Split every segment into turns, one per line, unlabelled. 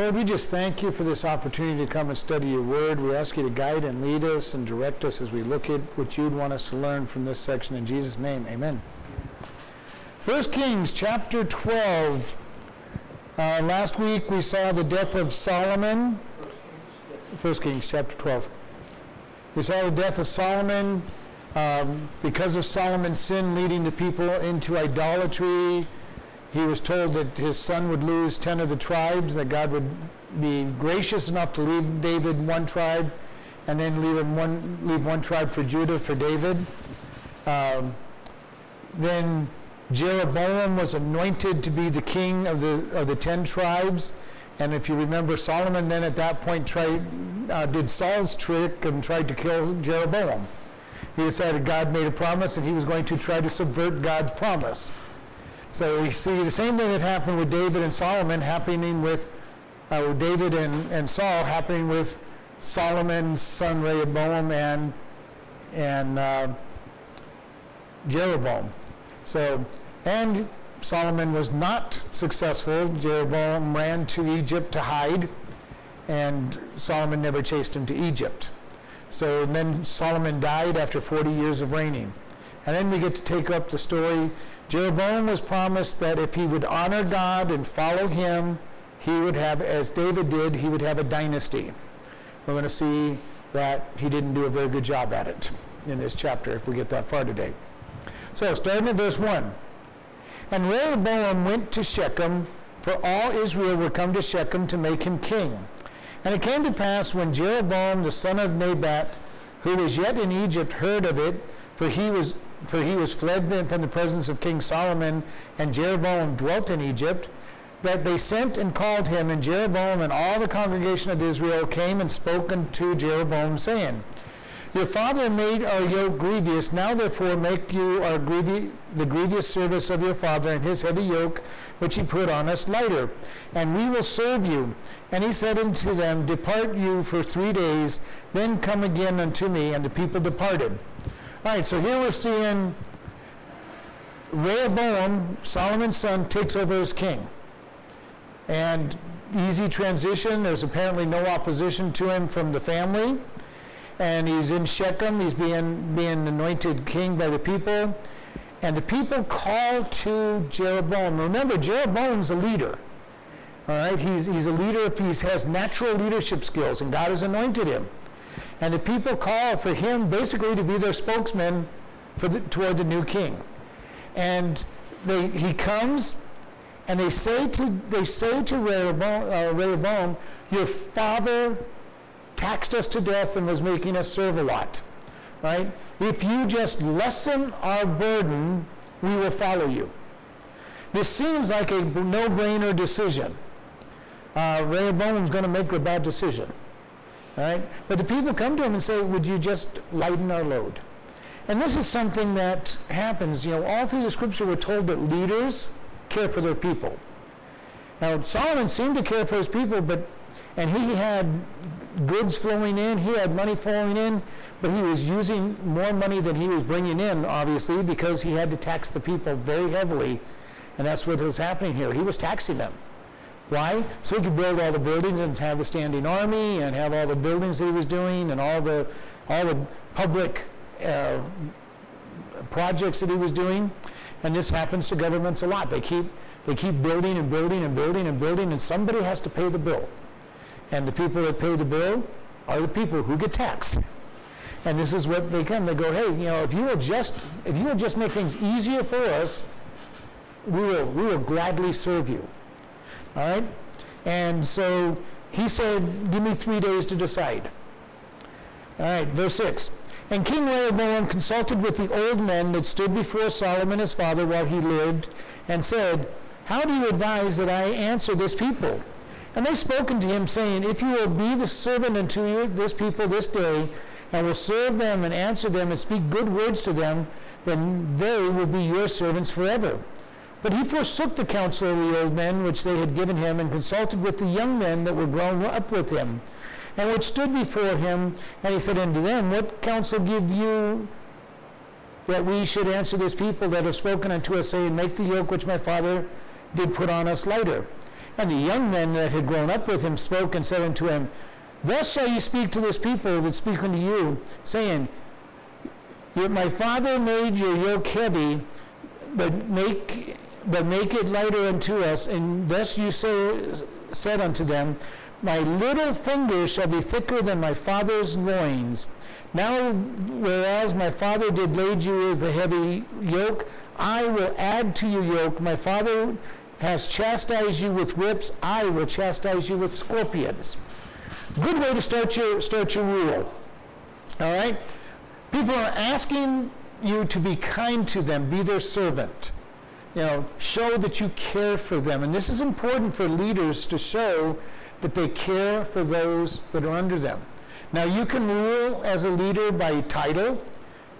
Lord, we just thank you for this opportunity to come and study your word. We ask you to guide and lead us and direct us as we look at what you'd want us to learn from this section. In Jesus' name, amen. 1 Kings chapter 12. Uh, last week we saw the death of Solomon. 1 Kings chapter 12. We saw the death of Solomon um, because of Solomon's sin leading the people into idolatry he was told that his son would lose 10 of the tribes, that God would be gracious enough to leave David one tribe and then leave, him one, leave one tribe for Judah for David. Um, then Jeroboam was anointed to be the king of the, of the 10 tribes. And if you remember, Solomon then at that point tried, uh, did Saul's trick and tried to kill Jeroboam. He decided God made a promise and he was going to try to subvert God's promise. So we see the same thing that happened with David and Solomon happening with uh, David and, and Saul happening with Solomon's son Rehoboam and and uh, Jeroboam. So and Solomon was not successful. Jeroboam ran to Egypt to hide, and Solomon never chased him to Egypt. So then Solomon died after 40 years of reigning. And then we get to take up the story Jeroboam was promised that if he would honor God and follow him, he would have, as David did, he would have a dynasty. We're going to see that he didn't do a very good job at it in this chapter if we get that far today. So, starting at verse 1. And Rehoboam went to Shechem, for all Israel were come to Shechem to make him king. And it came to pass when Jeroboam the son of Nebat, who was yet in Egypt, heard of it, for he was for he was fled from the presence of King Solomon, and Jeroboam dwelt in Egypt, that they sent and called him, and Jeroboam and all the congregation of Israel came and spoke unto Jeroboam, saying, Your father made our yoke grievous, now therefore make you our grievous, the grievous service of your father and his heavy yoke, which he put on us, lighter, and we will serve you. And he said unto them, Depart you for three days, then come again unto me. And the people departed. All right, so here we're seeing Rehoboam, Solomon's son, takes over as king. And easy transition. There's apparently no opposition to him from the family. And he's in Shechem. He's being, being anointed king by the people. And the people call to Jeroboam. Remember, Jeroboam's a leader. All right, he's, he's a leader. He has natural leadership skills, and God has anointed him. And the people call for him basically to be their spokesman for the, toward the new king. And they, he comes and they say to, they say to Rehoboam, uh, Rehoboam, your father taxed us to death and was making us serve a lot. Right? If you just lessen our burden, we will follow you. This seems like a no-brainer decision. Uh, Rehoboam's going to make a bad decision. Right? But the people come to him and say, Would you just lighten our load? And this is something that happens. You know, all through the scripture, we're told that leaders care for their people. Now, Solomon seemed to care for his people, but and he had goods flowing in, he had money flowing in, but he was using more money than he was bringing in, obviously, because he had to tax the people very heavily. And that's what was happening here. He was taxing them. Why? So he could build all the buildings and have the standing army and have all the buildings that he was doing and all the all the public uh, projects that he was doing. And this happens to governments a lot. They keep they keep building and building and building and building, and somebody has to pay the bill. And the people that pay the bill are the people who get taxed. And this is what they come. They go, hey, you know, if you will just if you will just make things easier for us, we will we will gladly serve you. All right? And so he said, Give me three days to decide. All right, verse 6. And King Rehoboam consulted with the old men that stood before Solomon his father while he lived, and said, How do you advise that I answer this people? And they spoke unto him, saying, If you will be the servant unto this people this day, and will serve them and answer them and speak good words to them, then they will be your servants forever. But he forsook the counsel of the old men which they had given him, and consulted with the young men that were grown up with him, and which stood before him. And he said unto them, What counsel give you that we should answer this people that have spoken unto us, saying, Make the yoke which my father did put on us lighter? And the young men that had grown up with him spoke and said unto him, Thus shall ye speak to this people that speak unto you, saying, Yet My father made your yoke heavy, but make but make it lighter unto us. And thus you say, said unto them, My little finger shall be thicker than my father's loins. Now, whereas my father did lade you with a heavy yoke, I will add to your yoke. My father has chastised you with whips. I will chastise you with scorpions. Good way to start your, start your rule. All right? People are asking you to be kind to them, be their servant. You know, show that you care for them. And this is important for leaders to show that they care for those that are under them. Now, you can rule as a leader by title,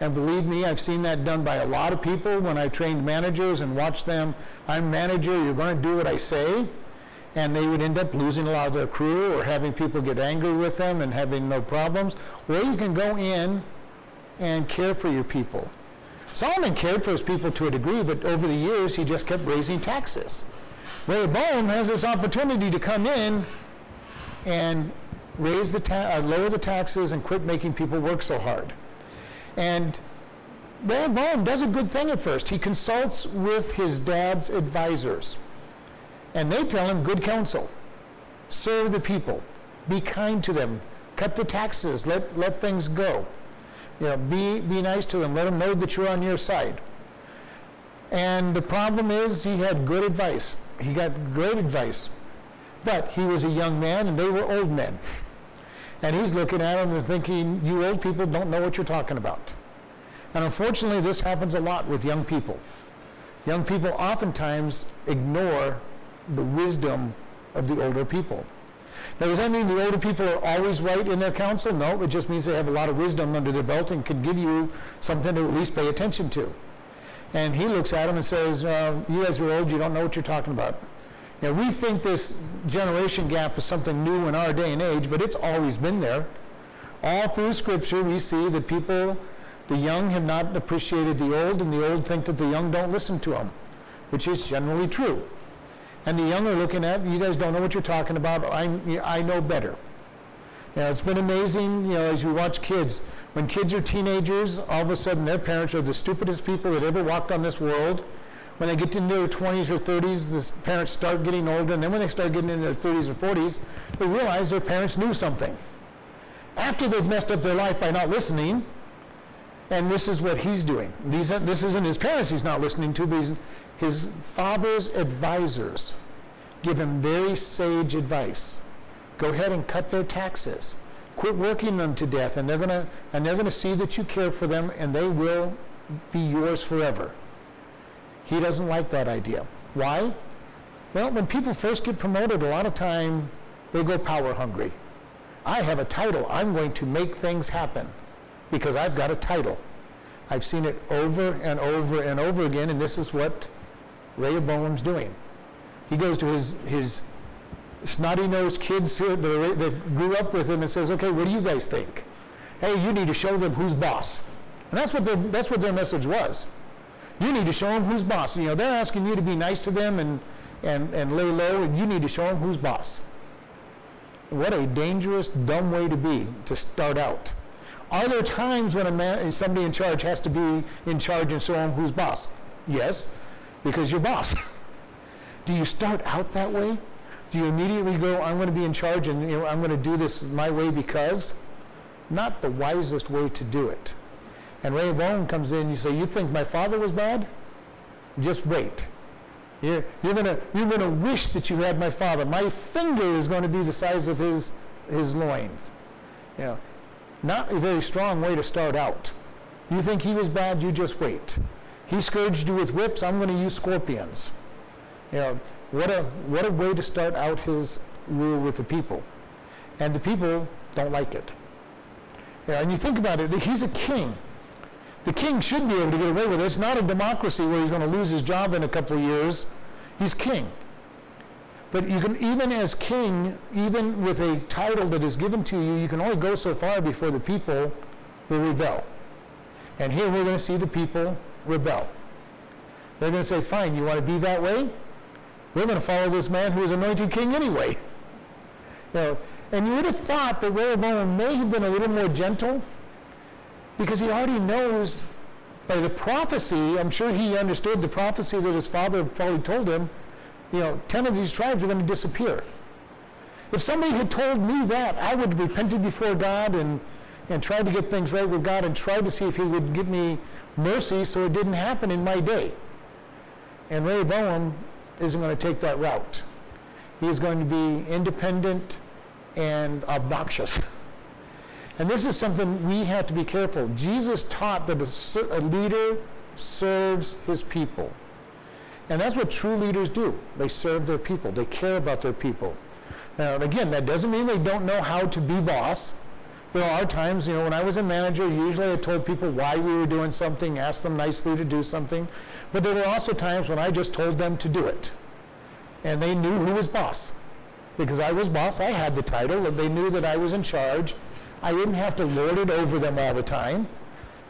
and believe me, I've seen that done by a lot of people when I trained managers and watched them. I'm manager, you're going to do what I say. And they would end up losing a lot of their crew or having people get angry with them and having no problems. Or you can go in and care for your people. Solomon cared for his people to a degree, but over the years he just kept raising taxes. Rehoboam has this opportunity to come in and raise the ta- uh, lower the taxes and quit making people work so hard. And Rehoboam does a good thing at first. He consults with his dad's advisors. And they tell him good counsel. Serve the people. Be kind to them. Cut the taxes. Let, let things go. You know, be, be nice to them. Let them know that you're on your side. And the problem is he had good advice. He got great advice. But he was a young man and they were old men. And he's looking at them and thinking, you old people don't know what you're talking about. And unfortunately, this happens a lot with young people. Young people oftentimes ignore the wisdom of the older people. Now, does that mean the older people are always right in their counsel? No, it just means they have a lot of wisdom under their belt and can give you something to at least pay attention to. And he looks at him and says, uh, You guys are old, you don't know what you're talking about. Know, we think this generation gap is something new in our day and age, but it's always been there. All through Scripture, we see that people, the young, have not appreciated the old, and the old think that the young don't listen to them, which is generally true. And the young are looking at, you guys don't know what you're talking about. I'm, I know better. You know, it's been amazing, you know, as you watch kids. When kids are teenagers, all of a sudden their parents are the stupidest people that ever walked on this world when they get into their 20s or 30s, the parents start getting older, and then when they start getting into their 30s or 40s, they realize their parents knew something. After they've messed up their life by not listening, and this is what he's doing. These, this isn't his parents he's not listening to, but his father's advisors give him very sage advice. Go ahead and cut their taxes. Quit working them to death, and they're gonna and they're gonna see that you care for them, and they will be yours forever. He doesn't like that idea. Why? Well, when people first get promoted, a lot of time they go power hungry. I have a title. I'm going to make things happen because I've got a title. I've seen it over and over and over again, and this is what Rehoboam's doing. He goes to his, his snotty-nosed kids that, grew up with him and says, okay, what do you guys think? Hey, you need to show them who's boss. And that's what, their, that's what their message was. You need to show them who's boss. You know, they're asking you to be nice to them and, and, and lay low, and you need to show them who's boss. What a dangerous, dumb way to be to start out. Are there times when a man, somebody in charge has to be in charge and show them who's boss? Yes, because you're boss. do you start out that way? Do you immediately go, I'm going to be in charge and you know, I'm going to do this my way because? Not the wisest way to do it. And Ray Rehoboam comes in, you say, you think my father was bad? Just wait. You're, you're going you're gonna wish that you had my father. My finger is going to be the size of his, his loins. Know, not a very strong way to start out. You think he was bad, you just wait. He scourged you with whips, I'm going to use scorpions. You know, what a, what a way to start out his rule with the people. And the people don't like it. You know, and you think about it, he's a king. The king should be able to get away with it. It's not a democracy where he's going to lose his job in a couple of years. He's king. But you can, even as king, even with a title that is given to you, you can only go so far before the people will rebel. And here we're going to see the people rebel. They're going to say, fine, you want to be that way? we're going to follow this man who is anointed king anyway. You know, and you would have thought that Rehoboam may have been a little more gentle because he already knows by the prophecy, I'm sure he understood the prophecy that his father probably told him, you know, 10 of these tribes are going to disappear. If somebody had told me that, I would have repented before God and, and tried to get things right with God and tried to see if he would give me mercy so it didn't happen in my day. And Rehoboam isn't going to take that route. He is going to be independent and obnoxious. And this is something we have to be careful. Jesus taught that a, a leader serves his people. And that's what true leaders do. They serve their people. They care about their people. Now, again, that doesn't mean they don't know how to be boss. There are times, you know, when I was a manager, usually I told people why we were doing something, asked them nicely to do something. But there were also times when I just told them to do it. And they knew who was boss. Because I was boss, I had the title, and they knew that I was in charge. I didn't have to lord it over them all the time.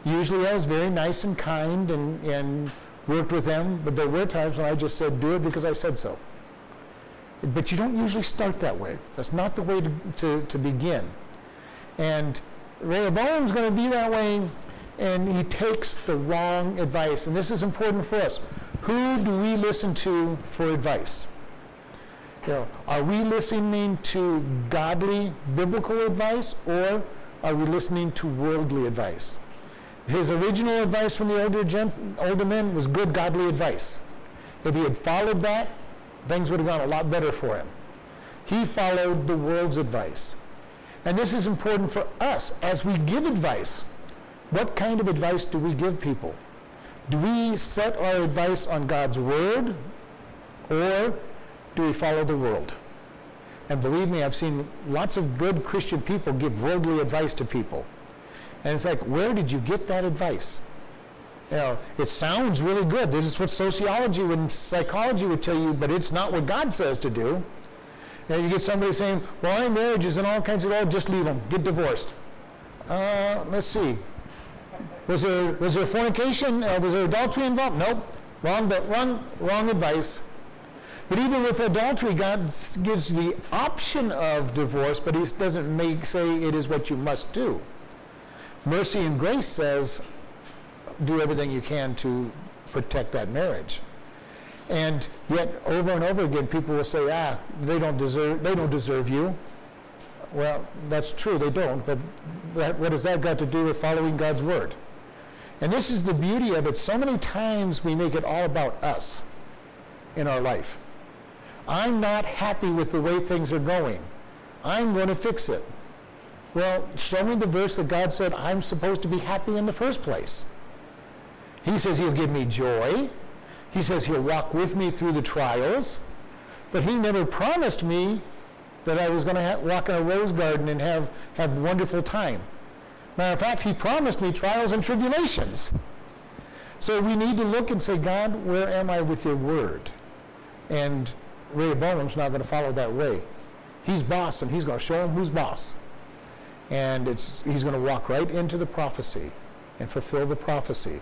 Usually I was very nice and kind and, and worked with them, but there were times when I just said, do it because I said so. But you don't usually start that way. That's not the way to, to, to begin. And Rehoboam's going to be that way, and he takes the wrong advice. And this is important for us. Who do we listen to for advice? You know, are we listening to godly biblical advice or are we listening to worldly advice? His original advice from the older, gent, older men was good godly advice. If he had followed that, things would have gone a lot better for him. He followed the world's advice. And this is important for us as we give advice. What kind of advice do we give people? Do we set our advice on God's word or do we follow the world? And believe me, I've seen lots of good Christian people give worldly advice to people. And it's like, where did you get that advice? You know, it sounds really good. This is what sociology and psychology would tell you, but it's not what God says to do. And you get somebody saying, well, I'm marriages and all kinds of, oh, just leave them, get divorced. Uh, let's see. Was there, was there fornication? Uh, was there adultery involved? Nope. Wrong, but wrong, wrong advice. But even with adultery, God gives the option of divorce, but He doesn't make say it is what you must do. Mercy and grace says, do everything you can to protect that marriage. And yet, over and over again, people will say, ah, they don't deserve, they don't deserve you. Well, that's true, they don't, but that, what has that got to do with following God's word? And this is the beauty of it. So many times we make it all about us in our life. I'm not happy with the way things are going. I'm going to fix it. Well, show me the verse that God said I'm supposed to be happy in the first place. He says he'll give me joy. He says he'll walk with me through the trials. But he never promised me that I was going to walk in a rose garden and have, have wonderful time. Matter of fact, he promised me trials and tribulations. So we need to look and say, God, where am I with your word? And Ray Rehoboam's not going to follow that way. He's boss, and he's going to show him who's boss. And it's, he's going to walk right into the prophecy and fulfill the prophecy.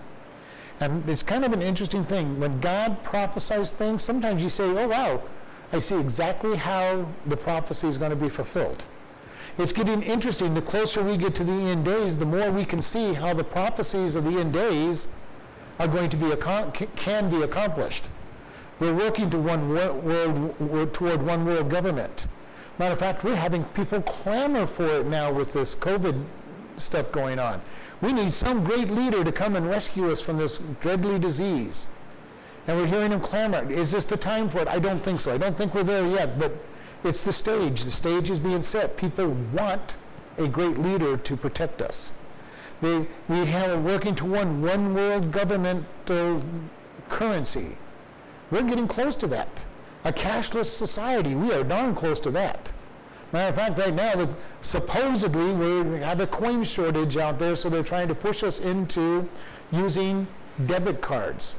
And it's kind of an interesting thing. When God prophesies things, sometimes you say, oh, wow, I see exactly how the prophecy is going to be fulfilled. It's getting interesting. The closer we get to the end days, the more we can see how the prophecies of the end days are going to be can be accomplished. We're working to one world, toward one world government. Matter of fact, we're having people clamor for it now with this COVID stuff going on. We need some great leader to come and rescue us from this deadly disease. And we're hearing them clamor. Is this the time for it? I don't think so. I don't think we're there yet, but it's the stage. The stage is being set. People want a great leader to protect us. They, we have working to one one world government uh, currency. We're getting close to that. A cashless society, we are darn close to that. Matter of fact, right now, supposedly we have a coin shortage out there, so they're trying to push us into using debit cards.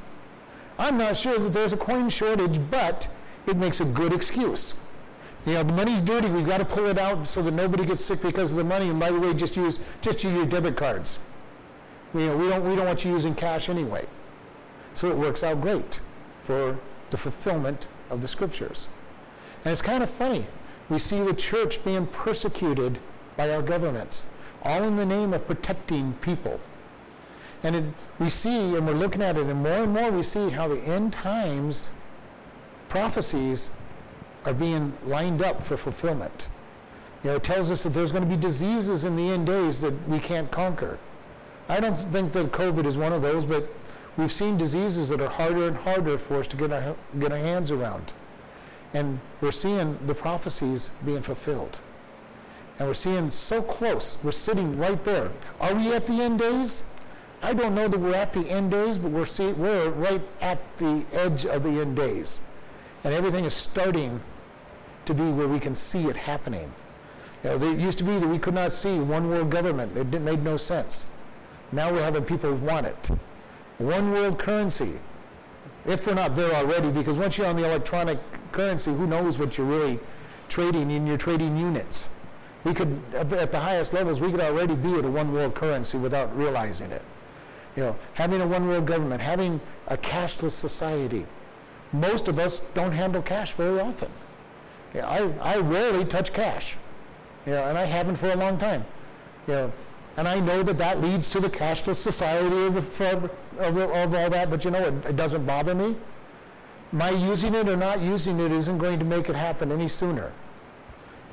I'm not sure that there's a coin shortage, but it makes a good excuse. You know, the money's dirty. We've got to pull it out so that nobody gets sick because of the money. And by the way, just use just use your debit cards. You know, we don't we don't want you using cash anyway. So it works out great for the fulfillment of the scriptures. And it's kind of funny. We see the church being persecuted by our governments, all in the name of protecting people. And it, we see, and we're looking at it, and more and more we see how the end times prophecies are being lined up for fulfillment. You know, it tells us that there's going to be diseases in the end days that we can't conquer. I don't think that COVID is one of those, but we've seen diseases that are harder and harder for us to get our, get our hands around. And we're seeing the prophecies being fulfilled. And we're seeing so close. We're sitting right there. Are we at the end days? I don't know that we're at the end days, but we're, see, we're right at the edge of the end days. And everything is starting to be where we can see it happening. You know, it used to be that we could not see one world government. It made no sense. Now we're having people want it. One world currency. If we're not there already, because once you're on the electronic currency, who knows what you're really trading in your trading units. We could, at the highest levels, we could already be at a one world currency without realizing it. You know, having a one world government, having a cashless society. Most of us don't handle cash very often. Yeah, I, I rarely touch cash. You know, and I haven't for a long time. You know, and I know that that leads to the cashless society of, the, of, of all that, but you know, it, it doesn't bother me. My using it or not using it isn't going to make it happen any sooner.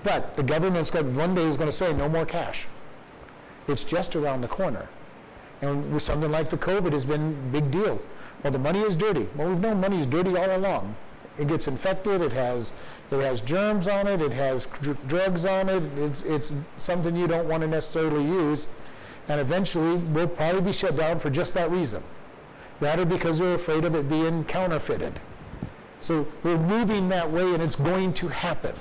But the government's got one day is going to say no more cash. It's just around the corner. And with something like the COVID has been a big deal. Well, the money is dirty. Well, we've known money is dirty all along. It gets infected. It has it has germs on it. It has dr- drugs on it. It's it's something you don't want to necessarily use, and eventually we'll probably be shut down for just that reason. That or because they're afraid of it being counterfeited. So we're moving that way, and it's going to happen.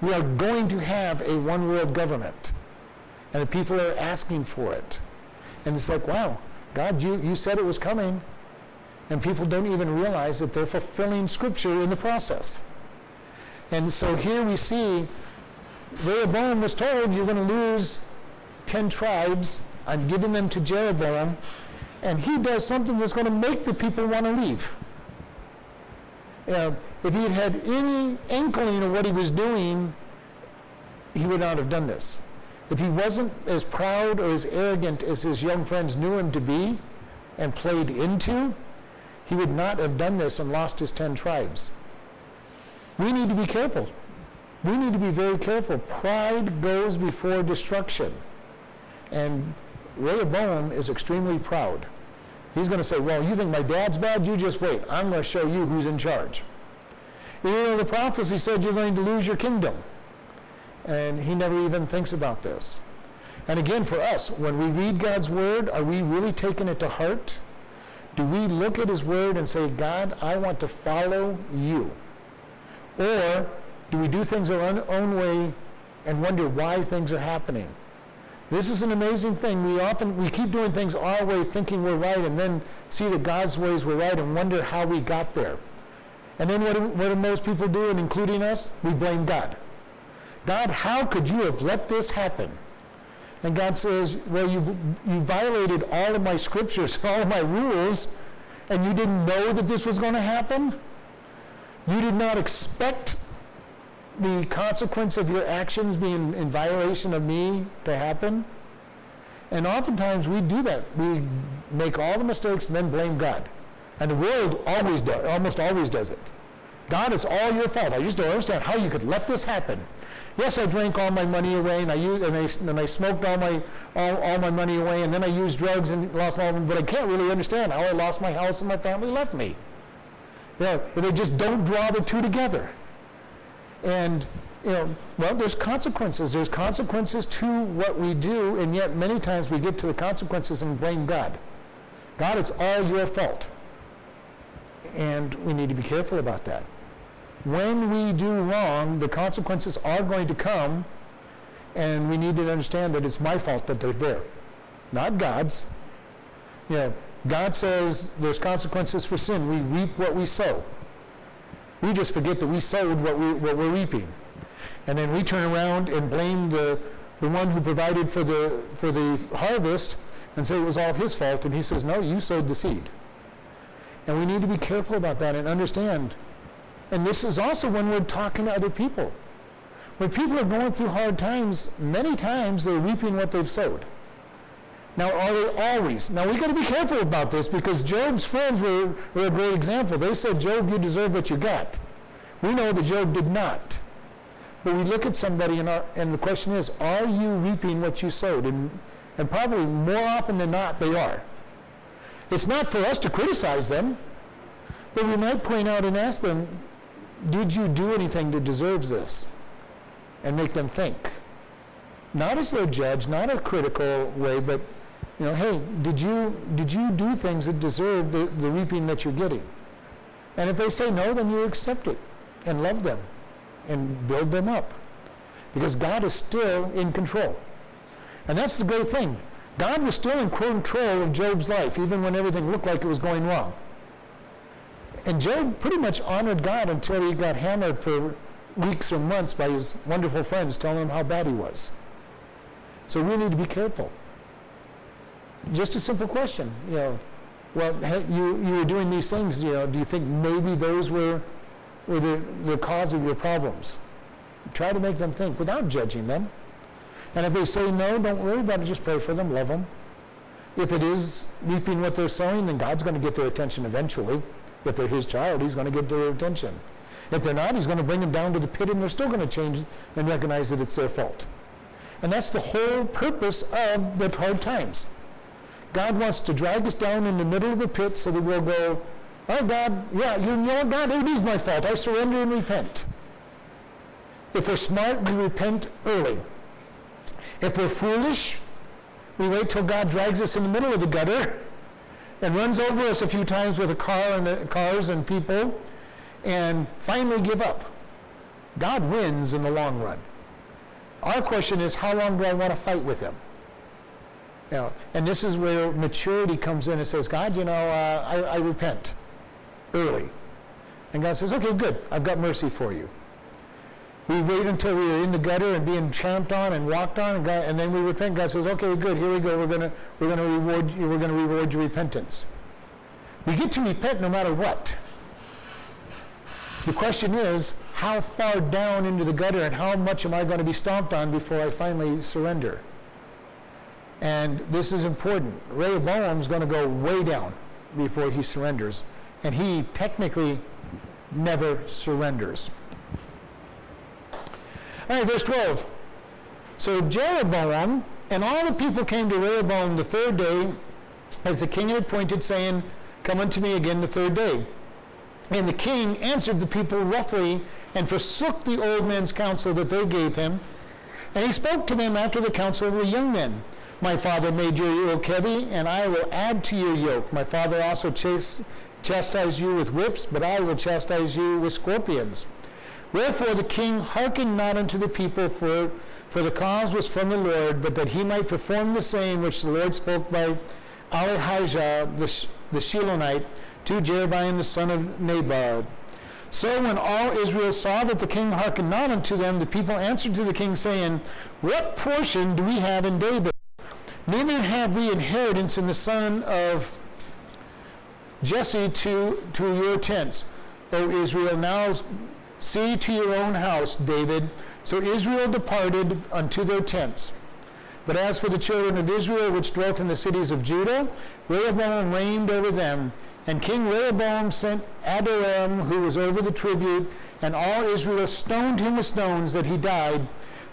We are going to have a one world government, and the people are asking for it. And it's like, wow, God, you, you said it was coming. And people don't even realize that they're fulfilling Scripture in the process. And so here we see Rehoboam was told, you're going to lose 10 tribes. I'm giving them to Jeroboam. And he does something that's going to make the people want to leave. Uh, if he had had any inkling of what he was doing, he would not have done this. If he wasn't as proud or as arrogant as his young friends knew him to be and played into, he would not have done this and lost his 10 tribes. We need to be careful. We need to be very careful. Pride goes before destruction. And Rehoboam is extremely proud. He's going to say, well, you think my dad's bad? You just wait. I'm going to show you who's in charge. Even though the prophecy said you're going to lose your kingdom. And he never even thinks about this. And again, for us, when we read God's word, are we really taking it to heart? Do we look at his word and say, God, I want to follow you? Or do we do things our own way and wonder why things are happening? This is an amazing thing. We often we keep doing things our way, thinking we're right, and then see that God's ways were right and wonder how we got there. And then what do, what do most people do, and including us? We blame God. God, how could you have let this happen? And God says, Well, you, you violated all of my scriptures, all of my rules, and you didn't know that this was going to happen? You did not expect the consequence of your actions being in violation of me to happen? And oftentimes we do that. We make all the mistakes and then blame God. And the world always almost always does it. God, it's all your fault. I just don't understand how you could let this happen. Yes, I drank all my money away, and I used, and I, and I smoked all my all, all my money away, and then I used drugs and lost all of them. But I can't really understand how I lost my house and my family left me. Yeah, they just don't draw the two together. And you know, well, there's consequences. There's consequences to what we do, and yet many times we get to the consequences and blame God. God, it's all your fault. And we need to be careful about that when we do wrong, the consequences are going to come, and we need to understand that it's my fault that they're there, not God's. You know, God says there's consequences for sin. We reap what we sow. We just forget that we sowed what, we, what we're reaping. And then we turn around and blame the, the one who provided for the, for the harvest and say it was all his fault. And he says, no, you sowed the seed. And we need to be careful about that and understand And this is also when we're talking to other people. When people are going through hard times, many times they're reaping what they've sowed. Now, are they always? Now, we've got to be careful about this because Job's friends were, were a great example. They said, Job, you deserve what you got. We know that Job did not. But we look at somebody and, our, and the question is, are you reaping what you sowed? And, and probably more often than not, they are. It's not for us to criticize them, but we might point out and ask them, did you do anything that deserves this? And make them think. Not as their judge, not a critical way, but you know, hey, did you did you do things that deserve the, the reaping that you're getting? And if they say no, then you accept it and love them and build them up. Because God is still in control. And that's the great thing. God was still in control of Job's life, even when everything looked like it was going wrong. And Job pretty much honored God until he got hammered for weeks or months by his wonderful friends telling him how bad he was. So we need to be careful. Just a simple question, you know, well, hey, you, you were doing these things, you know, do you think maybe those were or the, the cause of your problems. Try to make them think without judging them. And if they say no, don't worry about it. Just pray for them, love them. If it is reaping what they're sowing, then God's going to get their attention eventually. If they're His child, He's going to get their attention. If they're not, He's going to bring them down to the pit and they're still going to change and recognize that it's their fault. And that's the whole purpose of the hard times. God wants to drag us down in the middle of the pit so that we'll go, Oh, God, yeah, you know God, it is my fault. I surrender and repent. If we're smart, we repent early. If we're foolish, we wait till God drags us in the middle of the gutter and runs over us a few times with a car and uh, cars and people and finally give up. God wins in the long run. Our question is, how long do I want to fight with him? You know, and this is where maturity comes in and says, God, you know, uh, I, I repent early. And God says, okay, good, I've got mercy for you. We wait until we are in the gutter and being tramped on and walked on, and, God, and then we repent. God says, okay, good, here we go. We're gonna we're gonna reward you. We're gonna reward your repentance. We get to repent no matter what. The question is, how far down into the gutter and how much am I going to be stomped on before I finally surrender? And this is important. Rehoboam's going to go way down before he surrenders and he technically never surrenders. All right, verse 12. So Jeroboam and all the people came to Rehoboam the third day, as the king had appointed, saying, Come unto me again the third day. And the king answered the people roughly and forsook the old men's counsel that they gave him. And he spoke to them after the counsel of the young men. My father made your yoke heavy, and I will add to your yoke. My father also chased chastise you with whips, but I will chastise you with scorpions. Wherefore the king hearkened not unto the people, for, for the cause was from the Lord, but that he might perform the same which the Lord spoke by Ahijah the, the Shilonite to Jeroboam the son of Nebat. So when all Israel saw that the king hearkened not unto them, the people answered to the king, saying, What portion do we have in David? Neither have we inheritance in the son of Jesse to, to your tents, O Israel. Now see to your own house, David. So Israel departed unto their tents. But as for the children of Israel which dwelt in the cities of Judah, Rehoboam reigned over them. And King Rehoboam sent Adoram, who was over the tribute, and all Israel stoned him with stones that he died.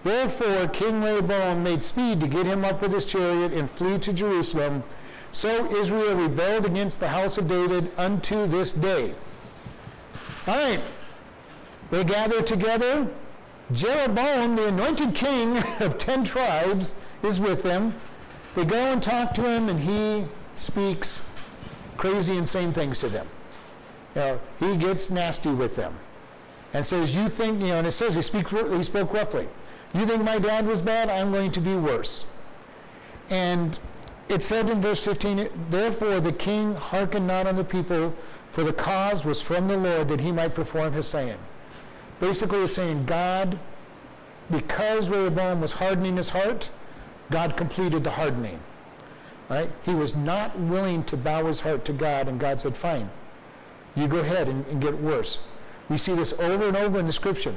Therefore King Rehoboam made speed to get him up with his chariot and flee to Jerusalem. So Israel rebelled against the house of David unto this day. All right. They gather together. Jeroboam, the anointed king of ten tribes, is with them. They go and talk to him, and he speaks crazy, insane things to them. You know, he gets nasty with them and says, You think, you know, and it says he, speaks, he spoke roughly. You think my dad was bad? I'm going to be worse. And it said in verse 15, Therefore the king hearkened not on the people, for the cause was from the Lord that he might perform his saying. Basically, it's saying God, because Rehoboam was hardening his heart, God completed the hardening. Right? He was not willing to bow his heart to God, and God said, Fine, you go ahead and, and get worse. We see this over and over in the scriptures.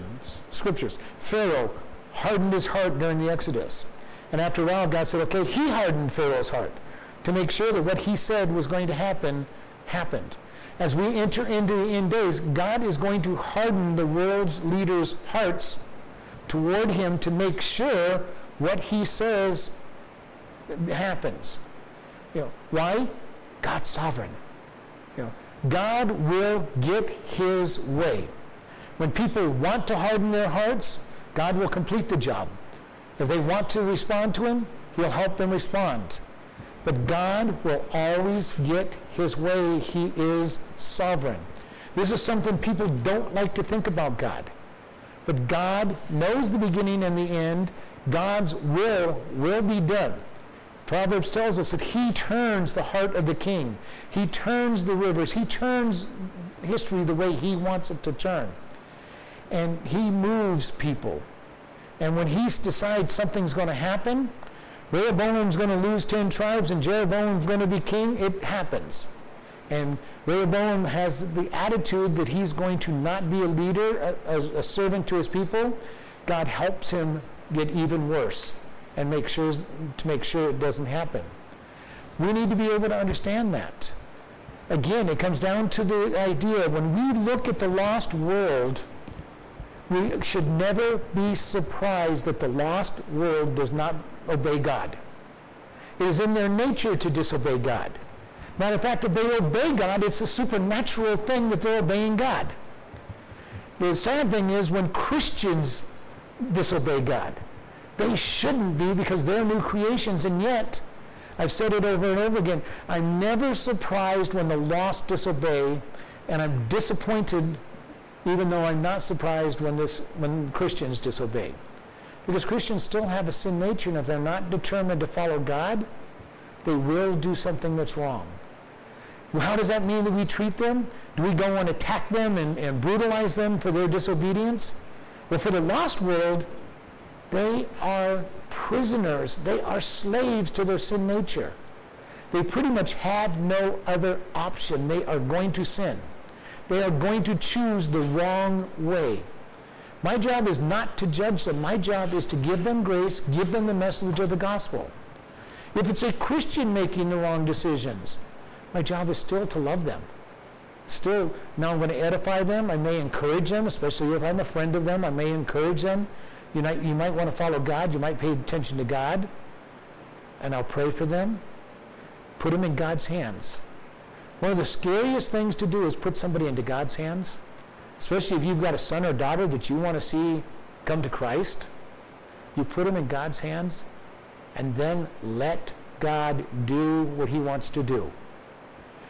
scriptures. Pharaoh hardened his heart during the Exodus. And after a while, God said, okay, he hardened Pharaoh's heart to make sure that what he said was going to happen, happened. As we enter into the end days, God is going to harden the world's leaders' hearts toward him to make sure what he says happens. You know, why? God's sovereign. You know, God will get his way. When people want to harden their hearts, God will complete the job. If they want to respond to him, he'll help them respond. But God will always get his way. He is sovereign. This is something people don't like to think about God. But God knows the beginning and the end. God's will will be done. Proverbs tells us that he turns the heart of the king. He turns the rivers. He turns history the way he wants it to turn. And he moves people. And when he decides something's going to happen, Rehoboam's going to lose 10 tribes and Jeroboam's going to be king, it happens. And Rehoboam has the attitude that he's going to not be a leader, a, a servant to his people. God helps him get even worse and make sure to make sure it doesn't happen. We need to be able to understand that. Again, it comes down to the idea when we look at the lost world, we should never be surprised that the lost world does not obey God. It is in their nature to disobey God. Matter of fact, if they obey God, it's a supernatural thing that they're obeying God. The sad thing is when Christians disobey God. They shouldn't be because they're new creations, and yet, I've said it over and over again, I'm never surprised when the lost disobey, and I'm disappointed even though I'm not surprised when, this, when Christians disobey. Because Christians still have a sin nature, and if they're not determined to follow God, they will do something that's wrong. Well, how does that mean that we treat them? Do we go and attack them and, and brutalize them for their disobedience? Well, for the lost world, they are prisoners. They are slaves to their sin nature. They pretty much have no other option. They are going to sin. They are going to choose the wrong way. My job is not to judge them. My job is to give them grace, give them the message of the gospel. If it's a Christian making the wrong decisions, my job is still to love them. Still, now I'm going to edify them. I may encourage them, especially if I'm a friend of them. I may encourage them. You might, you might want to follow God. You might pay attention to God. And I'll pray for them. Put them in God's hands. One of the scariest things to do is put somebody into God's hands, especially if you've got a son or daughter that you want to see come to Christ. You put them in God's hands and then let God do what he wants to do.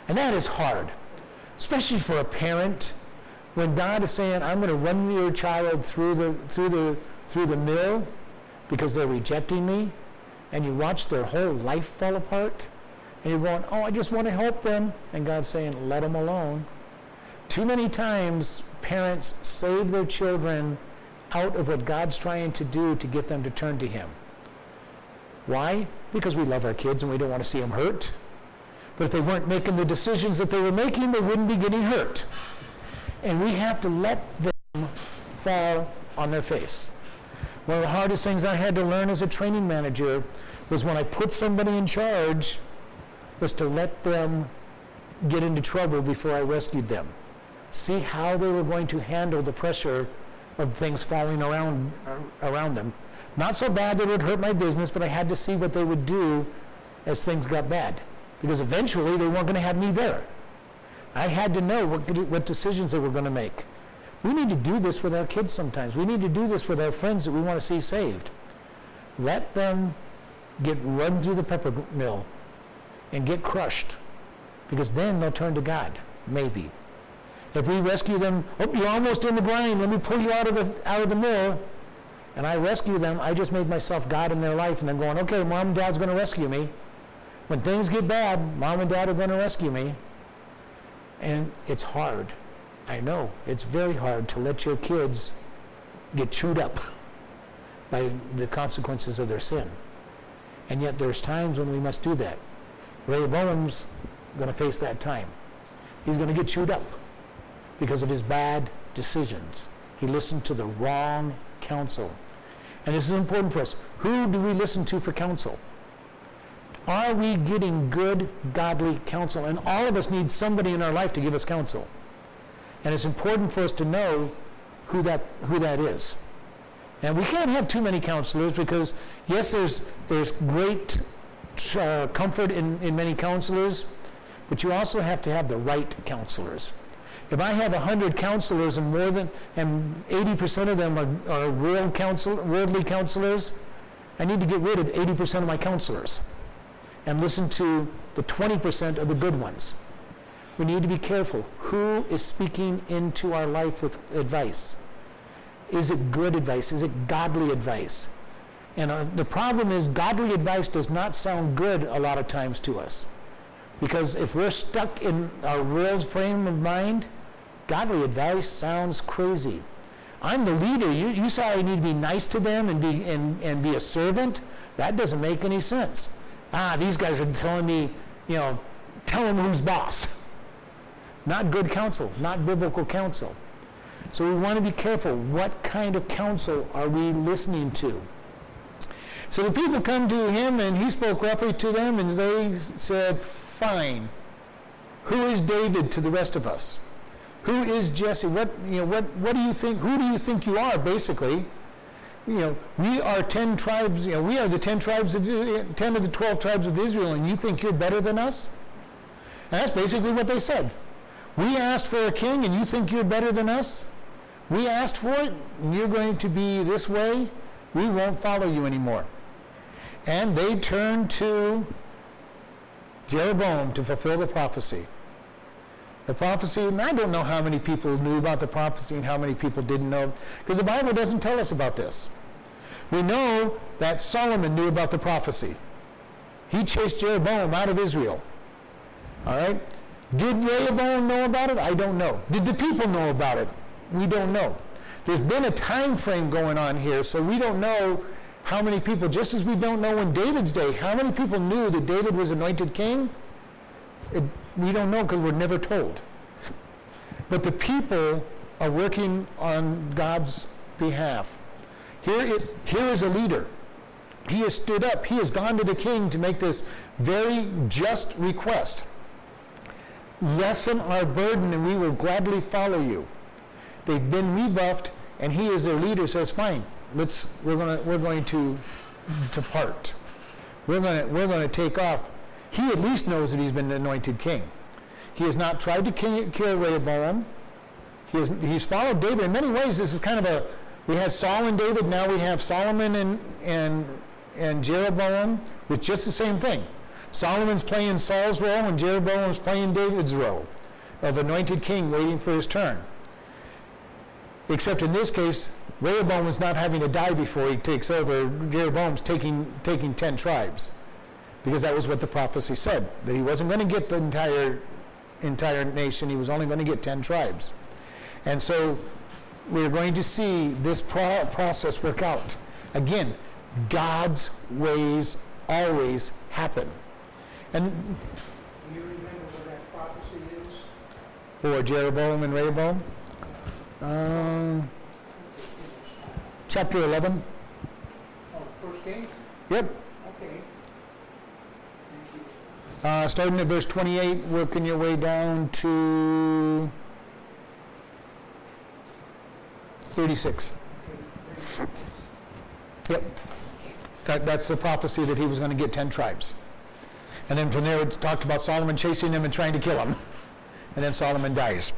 And that is hard, especially for a parent when God is saying, I'm going to run your child through the, through the, through the mill because they're rejecting me, and you watch their whole life fall apart, and you're going, oh, I just want to help them, and God's saying, let them alone. Too many times, parents save their children out of what God's trying to do to get them to turn to Him. Why? Because we love our kids and we don't want to see them hurt. But if they weren't making the decisions that they were making, they wouldn't be getting hurt. And we have to let them fall on their face. One of the hardest things I had to learn as a training manager was when I put somebody in charge was to let them get into trouble before I rescued them. See how they were going to handle the pressure of things falling around around them. Not so bad that it would hurt my business, but I had to see what they would do as things got bad because eventually they weren't going to have me there. I had to know what, what decisions they were going to make. We need to do this with our kids sometimes. We need to do this with our friends that we want to see saved. Let them get run through the pepper mill and get crushed because then they'll turn to God, maybe. If we rescue them, oh, you're almost in the grind, let me pull you out of the, out of the mill, and I rescue them, I just made myself God in their life, and I'm going, okay, mom and dad's going to rescue me. When things get bad, mom and dad are going to rescue me. And it's hard. I know. It's very hard to let your kids get chewed up by the consequences of their sin. And yet there's times when we must do that. Rehoboam's going to face that time. He's going to get chewed up because of his bad decisions. He listened to the wrong counsel. And this is important for us. Who do we listen to for counsel? Are we getting good, godly counsel? And all of us need somebody in our life to give us counsel. And it's important for us to know who that, who that is. And we can't have too many counselors because, yes, there's, there's great uh, comfort in, in many counselors, but you also have to have the right counselors. If I have 100 counselors and more than, and 80% of them are, are world counsel, worldly counselors, I need to get rid of 80% of my counselors and listen to the 20% of the good ones. We need to be careful. Who is speaking into our life with advice? Is it good advice? Is it godly advice? And uh, the problem is, godly advice does not sound good a lot of times to us. Because if we're stuck in our world frame of mind, godly advice sounds crazy. I'm the leader. You, you say I need to be nice to them and be, and, and be a servant? That doesn't make any sense. Ah, these guys are telling me, you know, tell them who's boss. Not good counsel, not biblical counsel. So we want to be careful. What kind of counsel are we listening to? So the people come to him and he spoke roughly to them and they said, Fine. Who is David to the rest of us? Who is Jesse? What you know, what what do you think who do you think you are, basically? You know, we are ten tribes, you know, we are the ten tribes of ten of the twelve tribes of Israel, and you think you're better than us? And that's basically what they said. We asked for a king and you think you're better than us? We asked for it, and you're going to be this way. We won't follow you anymore. And they turned to Jeroboam to fulfill the prophecy. The prophecy, and I don't know how many people knew about the prophecy and how many people didn't know, because the Bible doesn't tell us about this. We know that Solomon knew about the prophecy. He chased Jeroboam out of Israel. All right? Did Rehoboam know about it? I don't know. Did the people know about it? we don't know. There's been a time frame going on here, so we don't know how many people, just as we don't know in David's day, how many people knew that David was anointed king? It, we don't know because we're never told. But the people are working on God's behalf. Here is, here is a leader. He has stood up. He has gone to the king to make this very just request. Lessen our burden and we will gladly follow you. They've been rebuffed, and he as their leader says, "Fine, let's we're gonna we're going to depart. We're gonna we're gonna take off." He at least knows that he's been anointed king. He has not tried to kill Rehoboam. He has, he's followed David. In many ways, this is kind of a we had Saul and David. Now we have Solomon and and and Jeroboam with just the same thing. Solomon's playing Saul's role, and Jeroboam's playing David's role of anointed king, waiting for his turn. Except in this case, Rehoboam is not having to die before he takes over. Jeroboam's taking, taking 10 tribes. Because that was what the prophecy said, that he wasn't going to get the entire, entire nation, he was only going to get 10 tribes. And so we're going to see this pro- process work out. Again, God's ways always happen. And do
you remember what that prophecy is?
For Jeroboam and Rehoboam? Um, chapter 11.
Oh, First Kings?
Yep.
Okay. Thank you.
Uh, starting at verse 28, working your way down to 36. Yep. That, that's the prophecy that he was going to get 10 tribes. And then from there it talked about Solomon chasing him and trying to kill him. And then Solomon dies.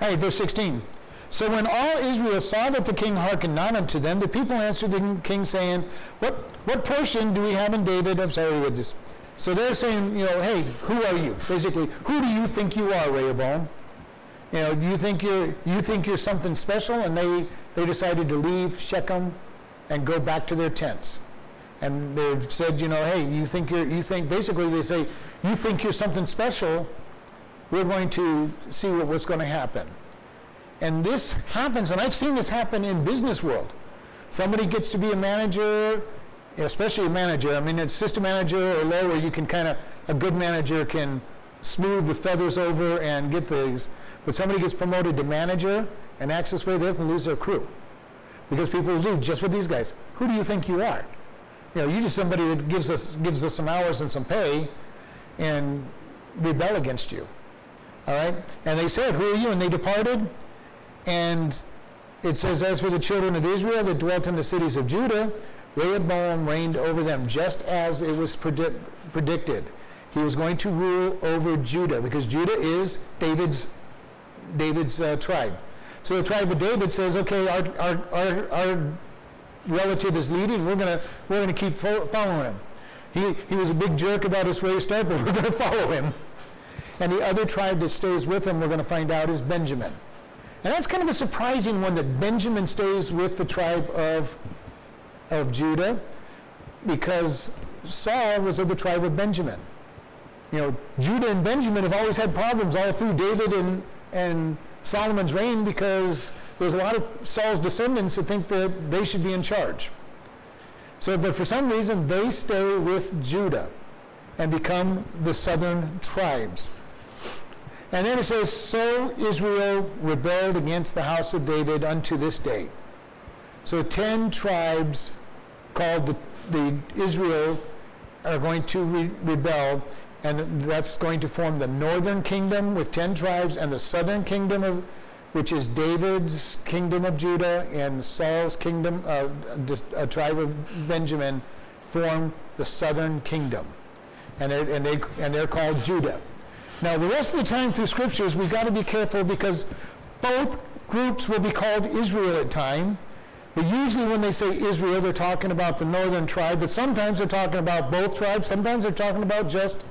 Hey, verse 16. So when all Israel saw that the king hearkened not unto them, the people answered the king, saying, What what portion do we have in David? I'm sorry with this. So they're saying, you know, hey, who are you? Basically, who do you think you are, Rehoboam? You know, do you think you're you think you're something special? And they they decided to leave Shechem and go back to their tents. And they've said, you know, hey, you think you're you think basically they say, you think you're something special, we're going to see what, what's going to happen. And this happens, and I've seen this happen in business world. Somebody gets to be a manager, especially a manager. I mean, it's system manager or lower. You can kind of a good manager can smooth the feathers over and get things. But somebody gets promoted to manager and acts way, they can lose their crew. Because people do just with these guys. Who do you think you are? You know, you're just somebody that gives us gives us some hours and some pay and rebel against you. All right? And they said, Who are you? And they departed. And it says, As for the children of Israel that dwelt in the cities of Judah, Rehoboam reigned over them, just as it was predict- predicted. He was going to rule over Judah, because Judah is David's, David's uh, tribe. So the tribe of David says, okay, our, our, our, our relative is leading, we're going we're gonna keep fo- following him. He, he was a big jerk about his race start, but we're going to follow him. And the other tribe that stays with him, we're going to find out, is Benjamin. And that's kind of a surprising one that Benjamin stays with the tribe of, of Judah because Saul was of the tribe of Benjamin. You know, Judah and Benjamin have always had problems all through David and, and Solomon's reign because there's a lot of Saul's descendants that think that they should be in charge. So, but for some reason, they stay with Judah and become the southern tribes. And then it says, So Israel rebelled against the house of David unto this day. So ten tribes called the, the Israel are going to re- rebel, and that's going to form the northern kingdom with ten tribes, and the southern kingdom of which is David's kingdom of Judah and Saul's kingdom, uh, a tribe of Benjamin, form the southern kingdom, and they're, and they and they're called Judah. Now, the rest of the time through scriptures, we've got to be careful because both groups will be called Israel at time. But usually when they say Israel, they're talking about the northern tribe, but sometimes they're talking about both tribes, sometimes they're talking about just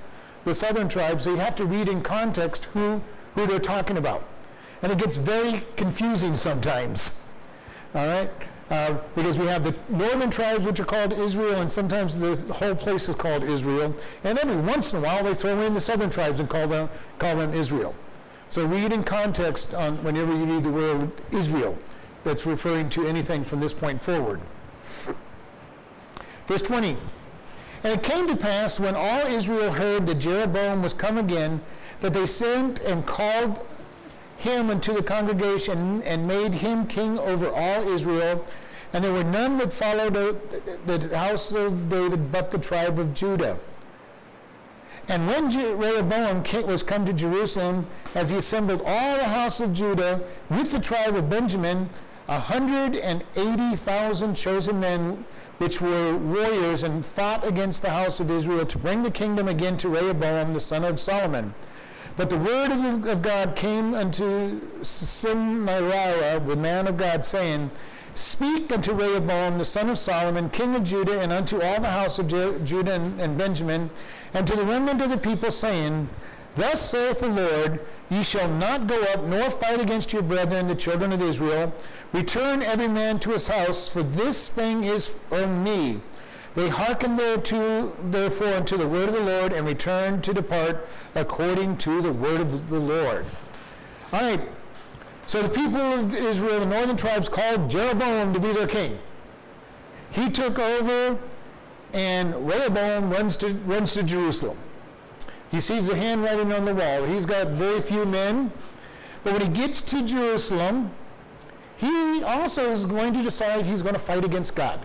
the southern tribe. So you have to read in context who, who they're talking about. And it gets very confusing sometimes. All right? Uh, because we have the northern tribes, which are called Israel, and sometimes the whole place is called Israel. And every once in a while, they throw in the southern tribes and call them, call them Israel. So read in context on whenever you read the word Israel that's referring to anything from this point forward. Verse 20. And it came to pass when all Israel heard that Jeroboam was come again, that they sent and called him unto the congregation and made him king over all Israel. And there were none that followed the house of David but the tribe of Judah. And when Rehoboam was come to Jerusalem, as he assembled all the house of Judah with the tribe of Benjamin, a hundred and eighty thousand chosen men, which were warriors, and fought against the house of Israel to bring the kingdom again to Rehoboam the son of Solomon. But the word of, God came unto Shemaiah, the man of God, saying, Speak unto Rehoboam, the son of Solomon, king of Judah, and unto all the house of Judah and, and Benjamin, and to the remnant of the people, saying, Thus saith the Lord, Ye shall not go up nor fight against your brethren, the children of Israel. Return every man to his house, for this thing is from me. They hearkened thereto, therefore unto the word of the Lord and returned to depart according to the word of the Lord. All right. So the people of Israel, the northern tribes, called Jeroboam to be their king. He took over, and Rehoboam runs to, runs to Jerusalem. He sees the handwriting on the wall. He's got very few men. But when he gets to Jerusalem, he also is going to decide he's going to fight against God.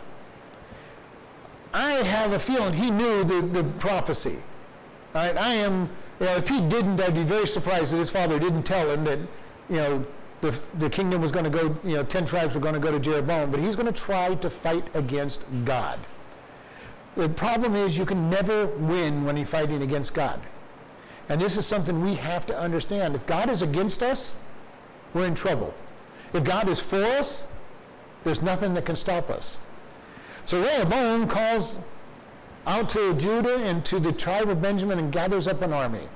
I have a feeling he knew the, the prophecy. Right? I am, you know, if he didn't, I'd be very surprised that his father didn't tell him that, you know, the, the kingdom was going to go, you know, 10 tribes were going to go to Jeroboam, but he's going to try to fight against God. The problem is you can never win when you're fighting against God. And this is something we have to understand. If God is against us, we're in trouble. If God is for us, there's nothing that can stop us. So Rehoboam calls out to Judah and to the tribe of Benjamin and gathers up an army.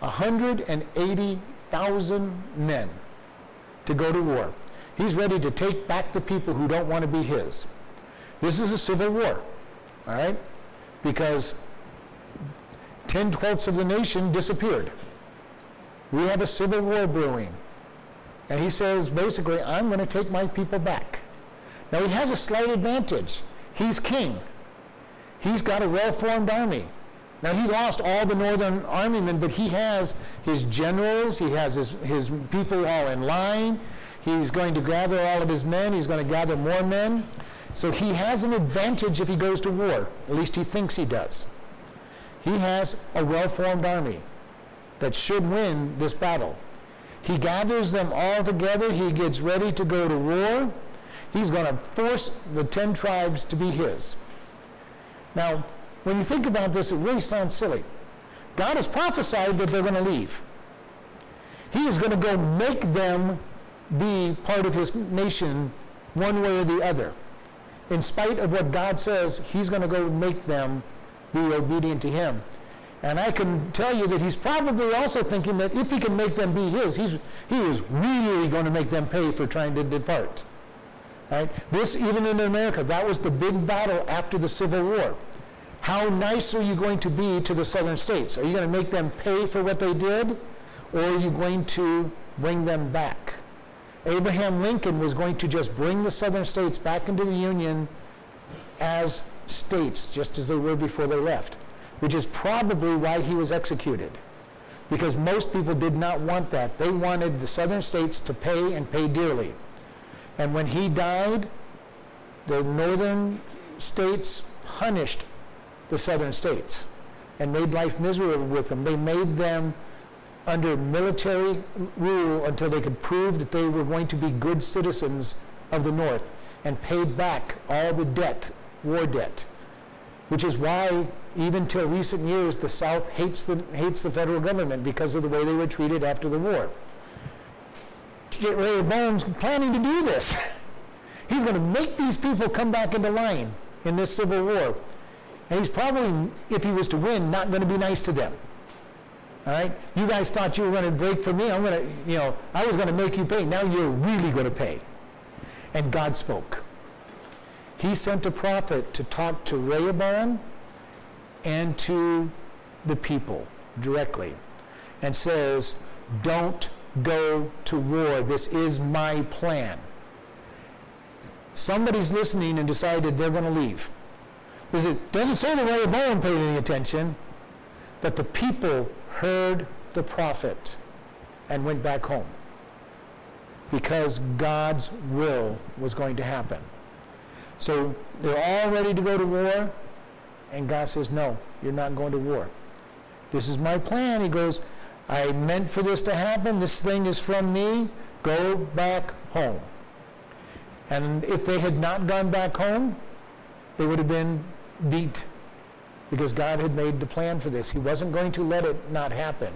180,000 men to go to war. He's ready to take back the people who don't want to be his. This is a civil war, all right? Because 10 twelfths of the nation disappeared. We have a civil war brewing. And he says, basically, I'm going to take my people back. Now he has a slight advantage. He's king. He's got a well-formed army. Now he lost all the northern army men, but he has his generals, he has his, his people all in line. He's going to gather all of his men, he's going to gather more men. So he has an advantage if he goes to war. At least he thinks he does. He has a well-formed army that should win this battle. He gathers them all together. He gets ready to go to war. He's going to force the 10 tribes to be his. Now, when you think about this, it really sounds silly. God has prophesied that they're going to leave. He is going to go make them be part of his nation one way or the other. In spite of what God says, he's going to go make them be obedient to him. And I can tell you that he's probably also thinking that if he can make them be his, he's, he is really going to make them pay for trying to depart. Right? This, even in America, that was the big battle after the Civil War. How nice are you going to be to the southern states? Are you going to make them pay for what they did? Or are you going to bring them back? Abraham Lincoln was going to just bring the southern states back into the Union as states, just as they were before they left which is probably why he was executed. Because most people did not want that. They wanted the southern states to pay and pay dearly. And when he died, the northern states punished the southern states and made life miserable with them. They made them under military rule until they could prove that they were going to be good citizens of the North and paid back all the debt, war debt, which is why even till recent years, the South hates the, hates the federal government because of the way they were treated after the war. Rehoboam's planning to do this. He's going to make these people come back into line in this civil war. And he's probably, if he was to win, not going to be nice to them. All right? You guys thought you were going to break for me. I'm going to, you know, I was going to make you pay. Now you're really going to pay. And God spoke. He sent a prophet to talk to Rehoboam and to the people directly and says, Don't go to war. This is my plan. Somebody's listening and decided they're going to leave. It doesn't say the Rehoboam paid any attention, but the people heard the prophet and went back home because God's will was going to happen. So they're all ready to go to war. And God says, no, you're not going to war. This is my plan. He goes, I meant for this to happen. This thing is from me. Go back home. And if they had not gone back home, they would have been beat because God had made the plan for this. He wasn't going to let it not happen.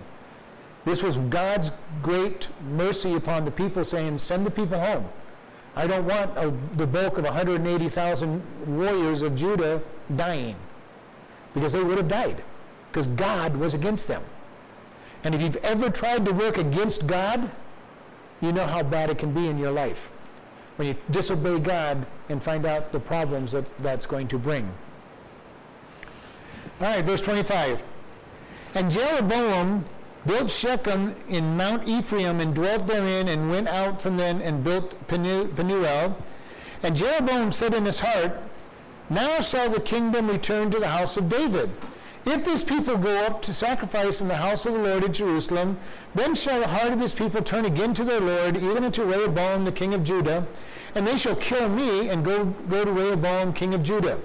This was God's great mercy upon the people saying, send the people home. I don't want a, the bulk of 180,000 warriors of Judah dying because they would have died because God was against them. And if you've ever tried to work against God, you know how bad it can be in your life when you disobey God and find out the problems that that's going to bring. All right, verse 25. And Jeroboam built Shechem in Mount Ephraim and dwelt therein and went out from then and built Penuel. And Jeroboam said in his heart, now shall the kingdom return to the house of David. If this people go up to sacrifice in the house of the Lord at Jerusalem, then shall the heart of this people turn again to their Lord, even unto Rehoboam the king of Judah, and they shall kill me and go, go to Rehoboam king of Judah.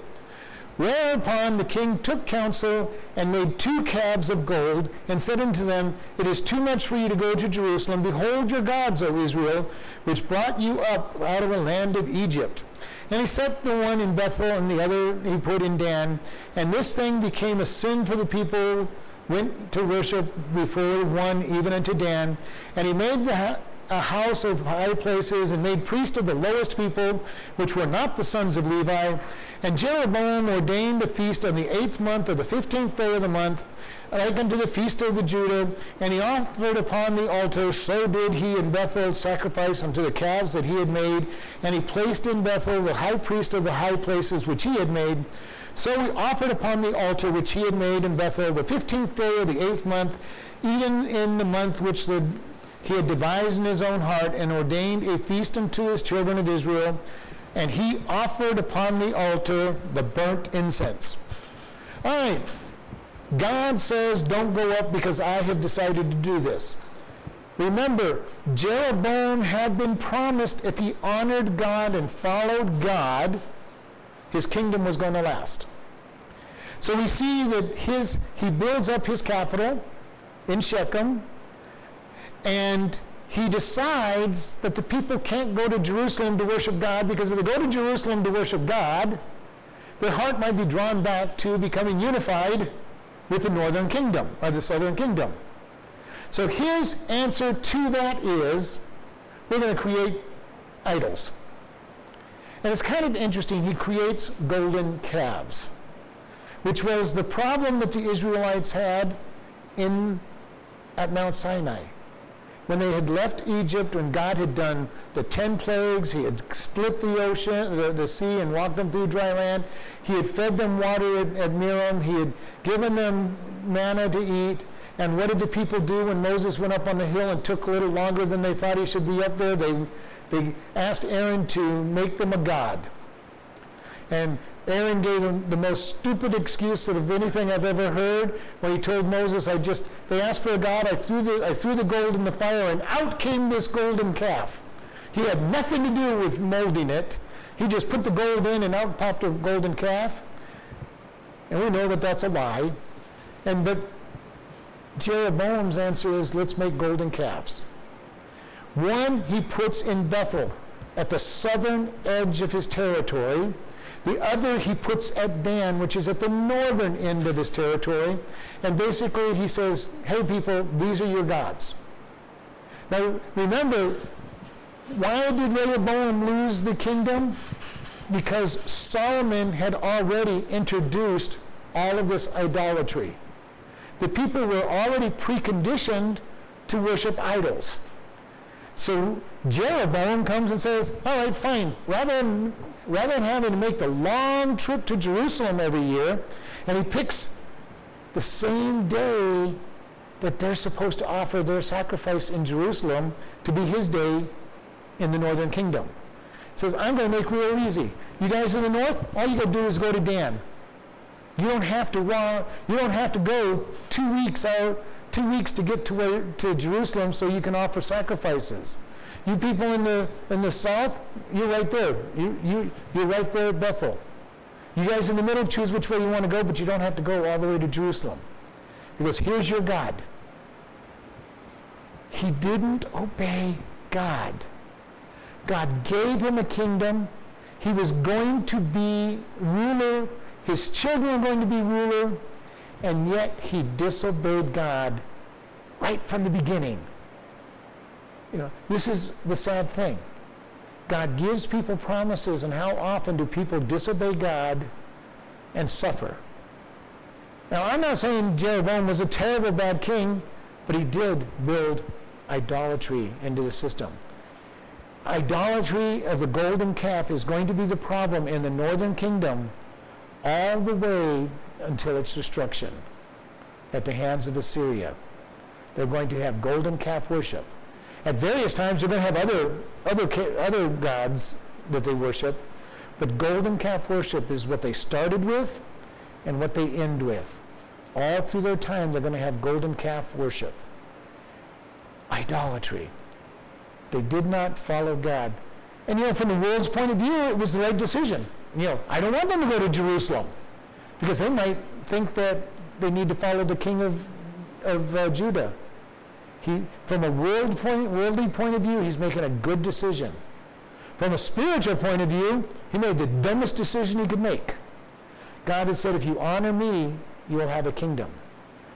Whereupon the king took counsel and made two calves of gold, and said unto them, It is too much for you to go to Jerusalem. Behold your gods, O Israel, which brought you up out of the land of Egypt. And he set the one in Bethel and the other he put in Dan. And this thing became a sin for the people went to worship before one even unto Dan. And he made the a house of high places and made priests of the lowest people, which were not the sons of Levi. And Jeroboam ordained a feast on the eighth month of the fifteenth day of the month, like unto the feast of the Judah, and he offered upon the altar, so did he in Bethel sacrifice unto the calves that he had made, and he placed in Bethel the high priest of the high places which he had made. So he offered upon the altar which he had made in Bethel the fifteenth day of the eighth month, even in the month which the, he had devised in his own heart, and ordained a feast unto his children of Israel, and he offered upon the altar the burnt incense. All right, God says, don't go up because I have decided to do this. Remember, Jeroboam had been promised if he honored God and followed God, his kingdom was going to last. So we see that his, he builds up his capital in Shechem, and he decides that the people can't go to Jerusalem to worship God because if they go to Jerusalem to worship God, their heart might be drawn back to becoming unified with the northern kingdom or the southern kingdom. So his answer to that is we're going to create idols. And it's kind of interesting. He creates golden calves, which was the problem that the Israelites had in at Mount Sinai. When they had left Egypt, when God had done the ten plagues, he had split the ocean, the, the sea, and walked them through dry land. He had fed them water at, at Merom. He had given them manna to eat. And what did the people do when Moses went up on the hill and took a little longer than they thought he should be up there? They, they asked Aaron to make them a god. And Aaron gave him the most stupid excuse of anything I've ever heard when he told Moses, I just, they asked for a God, I threw, the, I threw the gold in the fire, and out came this golden calf. He had nothing to do with molding it. He just put the gold in, and out popped a golden calf. And we know that that's a lie. And but Jeroboam's answer is, let's make golden calves. One he puts in Bethel, at the southern edge of his territory, the other he puts at Dan, which is at the northern end of his territory. And basically he says, hey people, these are your gods. Now remember, why did Rehoboam lose the kingdom? Because Solomon had already introduced all of this idolatry. The people were already preconditioned to worship idols. So Jeroboam comes and says, all right, fine. Rather than rather than having to make the long trip to Jerusalem every year, and he picks the same day that they're supposed to offer their sacrifice in Jerusalem to be his day in the northern kingdom. He says, I'm going to make real easy. You guys in the north, all you got to do is go to Dan. You don't have to you don't have to go two weeks out, two weeks to get to where, to Jerusalem so you can offer sacrifices. You people in the in the south, you're right there. You you you're right there at Bethel. You guys in the middle, choose which way you want to go, but you don't have to go all the way to Jerusalem. He goes, here's your God. He didn't obey God. God gave him a kingdom. He was going to be ruler. His children were going to be ruler. And yet he disobeyed God right from the beginning. You know, this is the sad thing. God gives people promises, and how often do people disobey God and suffer? Now, I'm not saying Jeroboam was a terrible bad king, but he did build idolatry into the system. Idolatry of the golden calf is going to be the problem in the northern kingdom all the way until its destruction at the hands of Assyria. They're going to have golden calf worship. At various times, they're going to have other, other, other gods that they worship, but golden calf worship is what they started with and what they end with. All through their time, they're going to have golden calf worship. Idolatry. They did not follow God. And you know, from the world's point of view, it was the right decision. You know, I don't want them to go to Jerusalem because they might think that they need to follow the king of, of uh, Judah. He, from a world point, worldly point of view, he's making a good decision. From a spiritual point of view, he made the dumbest decision he could make. God had said, if you honor me, you'll have a kingdom.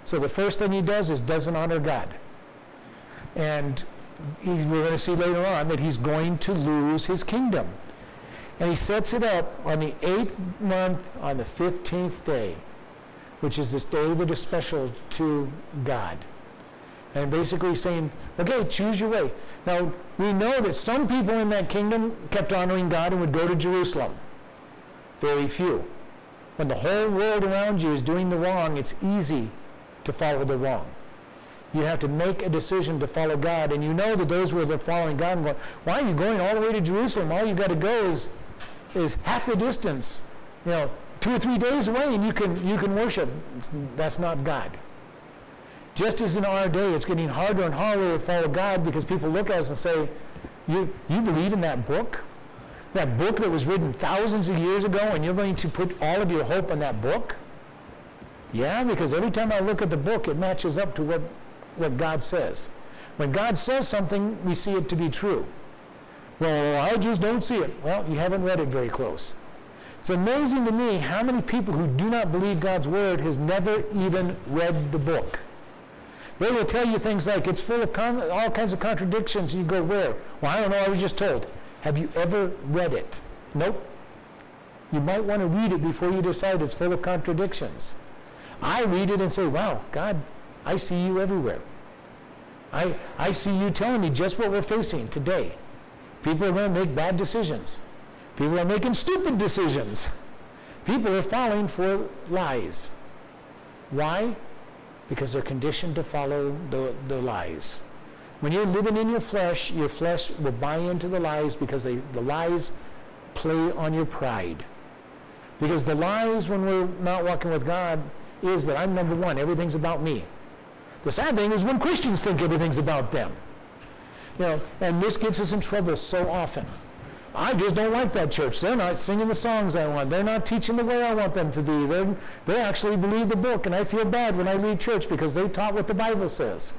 So the first thing he does is doesn't honor God. And he, we're going to see later on that he's going to lose his kingdom. And he sets it up on the eighth month on the 15th day, which is this day that is special to God and basically saying, okay, choose your way. Now, we know that some people in that kingdom kept honoring God and would go to Jerusalem. Very few. When the whole world around you is doing the wrong, it's easy to follow the wrong. You have to make a decision to follow God, and you know that those who are following God and going, why are you going all the way to Jerusalem? All you got to go is, is half the distance. You know, two or three days away and you can, you can worship. It's, that's not God. Just as in our day, it's getting harder and harder to follow God because people look at us and say, you, you believe in that book? That book that was written thousands of years ago and you're going to put all of your hope in that book? Yeah, because every time I look at the book, it matches up to what, what God says. When God says something, we see it to be true. Well, I just don't see it. Well, you haven't read it very close. It's amazing to me how many people who do not believe God's word has never even read the book. They will tell you things like it's full of con- all kinds of contradictions. You go, where? Well, I don't know. I was just told. Have you ever read it? Nope. You might want to read it before you decide it's full of contradictions. I read it and say, wow, God, I see you everywhere. I, I see you telling me just what we're facing today. People are going to make bad decisions. People are making stupid decisions. People are falling for lies. Why? Because they're conditioned to follow the, the lies. When you're living in your flesh, your flesh will buy into the lies because they, the lies play on your pride. Because the lies when we're not walking with God is that I'm number one, everything's about me. The sad thing is when Christians think everything's about them. You know, and this gets us in trouble so often. I just don't like that church. They're not singing the songs I want. They're not teaching the way I want them to be. They're, they actually believe the book, and I feel bad when I leave church because they taught what the Bible says.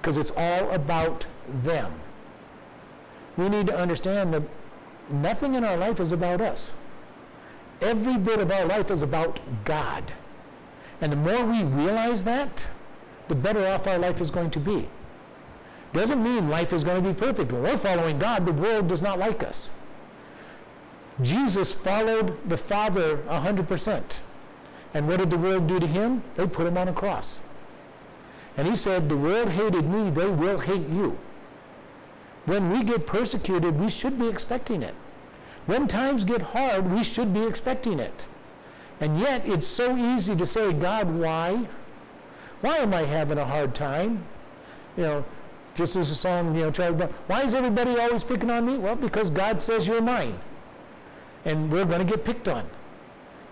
Because it's all about them. We need to understand that nothing in our life is about us. Every bit of our life is about God. And the more we realize that, the better off our life is going to be. Doesn't mean life is going to be perfect. When we're following God, the world does not like us. Jesus followed the Father 100%. And what did the world do to him? They put him on a cross. And he said, The world hated me, they will hate you. When we get persecuted, we should be expecting it. When times get hard, we should be expecting it. And yet, it's so easy to say, God, why? Why am I having a hard time? You know, just as a song, you know, Charlie why is everybody always picking on me? Well, because God says you're mine. And we're going to get picked on.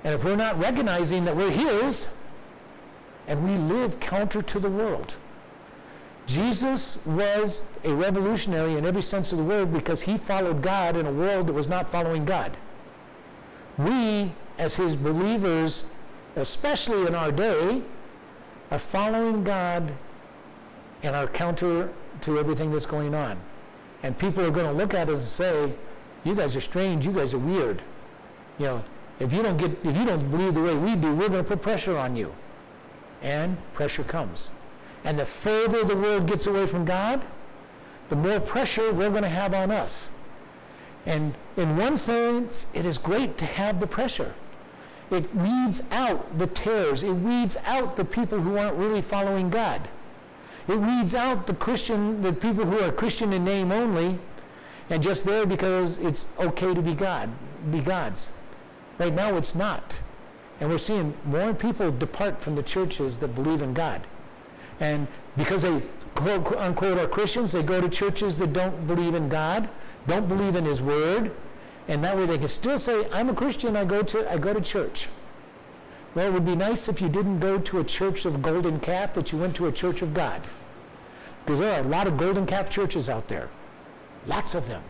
And if we're not recognizing that we're His, and we live counter to the world. Jesus was a revolutionary in every sense of the word because he followed God in a world that was not following God. We, as his believers, especially in our day, are following God and are counter to everything that's going on. And people are going to look at us and say, you guys are strange, you guys are weird. You know, if you don't get if you don't believe the way we do, we're going to put pressure on you. And pressure comes. And the further the world gets away from God, the more pressure we're going to have on us. And in one sense, it is great to have the pressure. It weeds out the tares. It weeds out the people who aren't really following God. It weeds out the Christian, the people who are Christian in name only, and just there because it's okay to be God, be God's. Right now, it's not, and we're seeing more people depart from the churches that believe in God, and because they quote unquote are Christians, they go to churches that don't believe in God, don't believe in His Word, and that way they can still say, "I'm a Christian. I go to I go to church." Well, it would be nice if you didn't go to a church of golden calf, that you went to a church of God. Because there are a lot of golden calf churches out there, lots of them,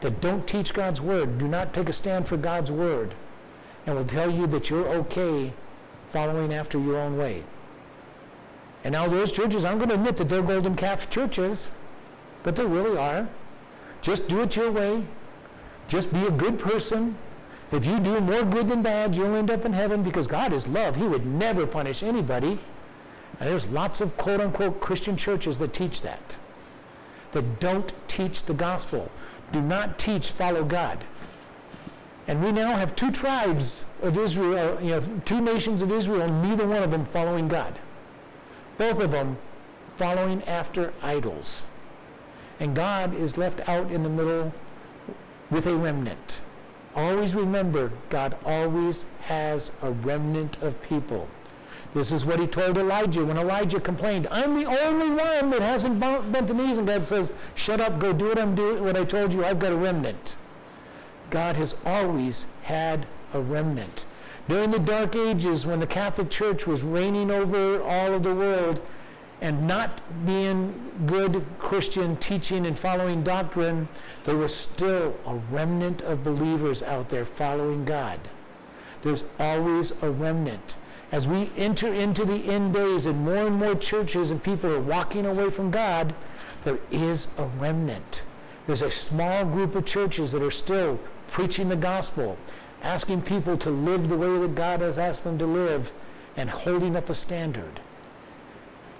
that don't teach God's word, do not take a stand for God's word, and will tell you that you're okay following after your own way. And now those churches, I'm going to admit that they're golden calf churches, but they really are. Just do it your way. Just be a good person. If you do more good than bad, you'll end up in heaven because God is love. He would never punish anybody. There's lots of quote unquote Christian churches that teach that, that don't teach the gospel, do not teach follow God. And we now have two tribes of Israel, you know, two nations of Israel, neither one of them following God. Both of them following after idols. And God is left out in the middle with a remnant. Always remember, God always has a remnant of people. This is what he told Elijah when Elijah complained, I'm the only one that hasn't bent the knees. And God says, shut up, go do what I'm doing, what I told you. I've got a remnant. God has always had a remnant. During the Dark Ages, when the Catholic Church was reigning over all of the world and not being good Christian teaching and following doctrine, there was still a remnant of believers out there following God. There's always a remnant. As we enter into the end days and more and more churches and people are walking away from God, there is a remnant. There's a small group of churches that are still preaching the gospel, asking people to live the way that God has asked them to live, and holding up a standard.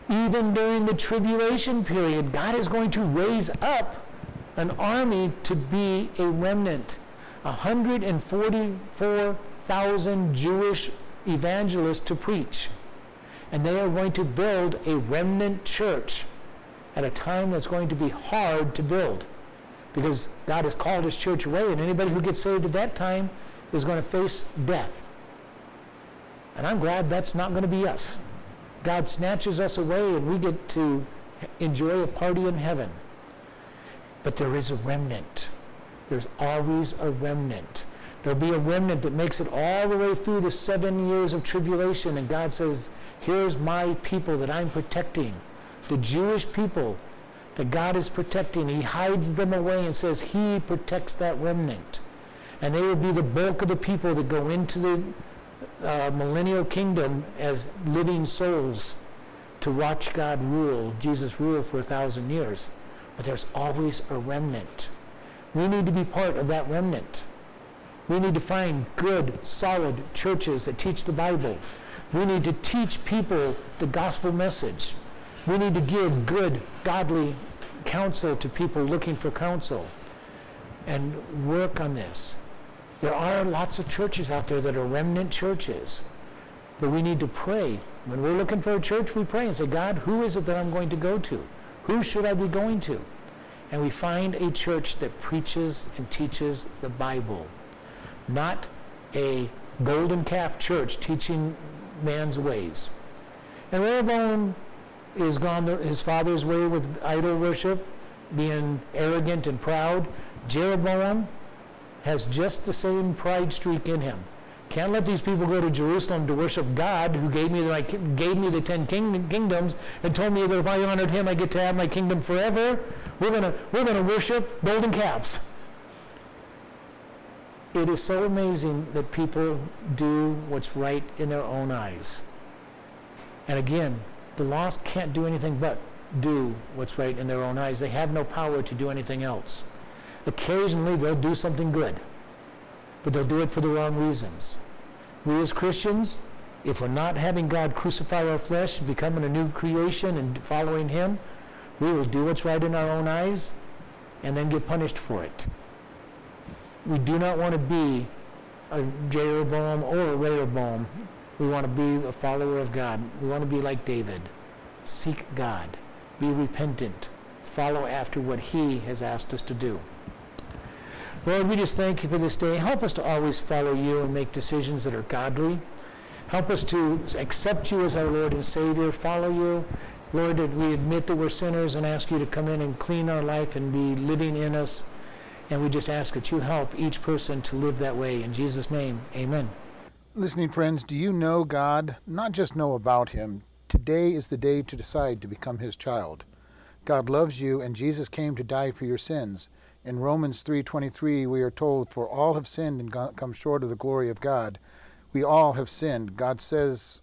Even during the tribulation period, God is going to raise up an army to be a remnant. 144,000 Jewish evangelists to preach. And they are going to build a remnant church at a time that's going to be hard to build because God has called his church away, and anybody who gets saved at that time is going to face death. And I'm glad that's not going to be us. God snatches us away, and we get to enjoy a party in heaven. But there is a remnant. There's always a remnant. There'll be a remnant that makes it all the way through the seven years of tribulation, and God says, Here's my people that I'm protecting. The Jewish people that God is protecting. He hides them away and says he protects that remnant. And they will be the bulk of the people that go into the uh, millennial kingdom as living souls to watch God rule, Jesus rule for a thousand years. But there's always a remnant. We need to be part of that remnant. We need to find good, solid churches that teach the Bible. We need to teach people the gospel message. We need to give good, godly counsel to people looking for counsel and work on this. There are lots of churches out there that are remnant churches, but we need to pray. When we're looking for a church, we pray and say, God, who is it that I'm going to go to? Who should I be going to? And we find a church that preaches and teaches the Bible, not a golden calf church teaching man's ways. And Rehoboam is gone his father's way with idol worship, being arrogant and proud. Jeroboam has just the same pride streak in him. Can't let these people go to Jerusalem to worship God, who gave me the, gave me the ten king, kingdoms and told me that if I honored Him, I get to have my kingdom forever. We're gonna we're gonna worship golden calves. It is so amazing that people do what's right in their own eyes. And again, the lost can't do anything but do what's right in their own eyes. They have no power to do anything else. Occasionally they'll do something good, but they'll do it for the wrong reasons. We as Christians, if we're not having God crucify our flesh, becoming a new creation and following Him, we will do what's right in our own eyes and then get punished for it. We do not want to be a Jeroboam or a Rehoboam we want to be a follower of God. We want to be like David. Seek God. Be repentant. Follow after what He has asked us to do. Lord, we just thank you for this day. Help us to always follow you and make decisions that are godly. Help us to accept you as our Lord and Savior, follow you. Lord, that we admit that we're sinners and ask you to come in and clean our life and be living in us. And we just ask that you help each person to live that way. In Jesus' name, amen.
Listening friends, do you know God? Not just know about Him. Today is the day to decide to become His child. God loves you and Jesus came to die for your sins. In Romans 3:23 we are told for all have sinned and come short of the glory of God. We all have sinned. God says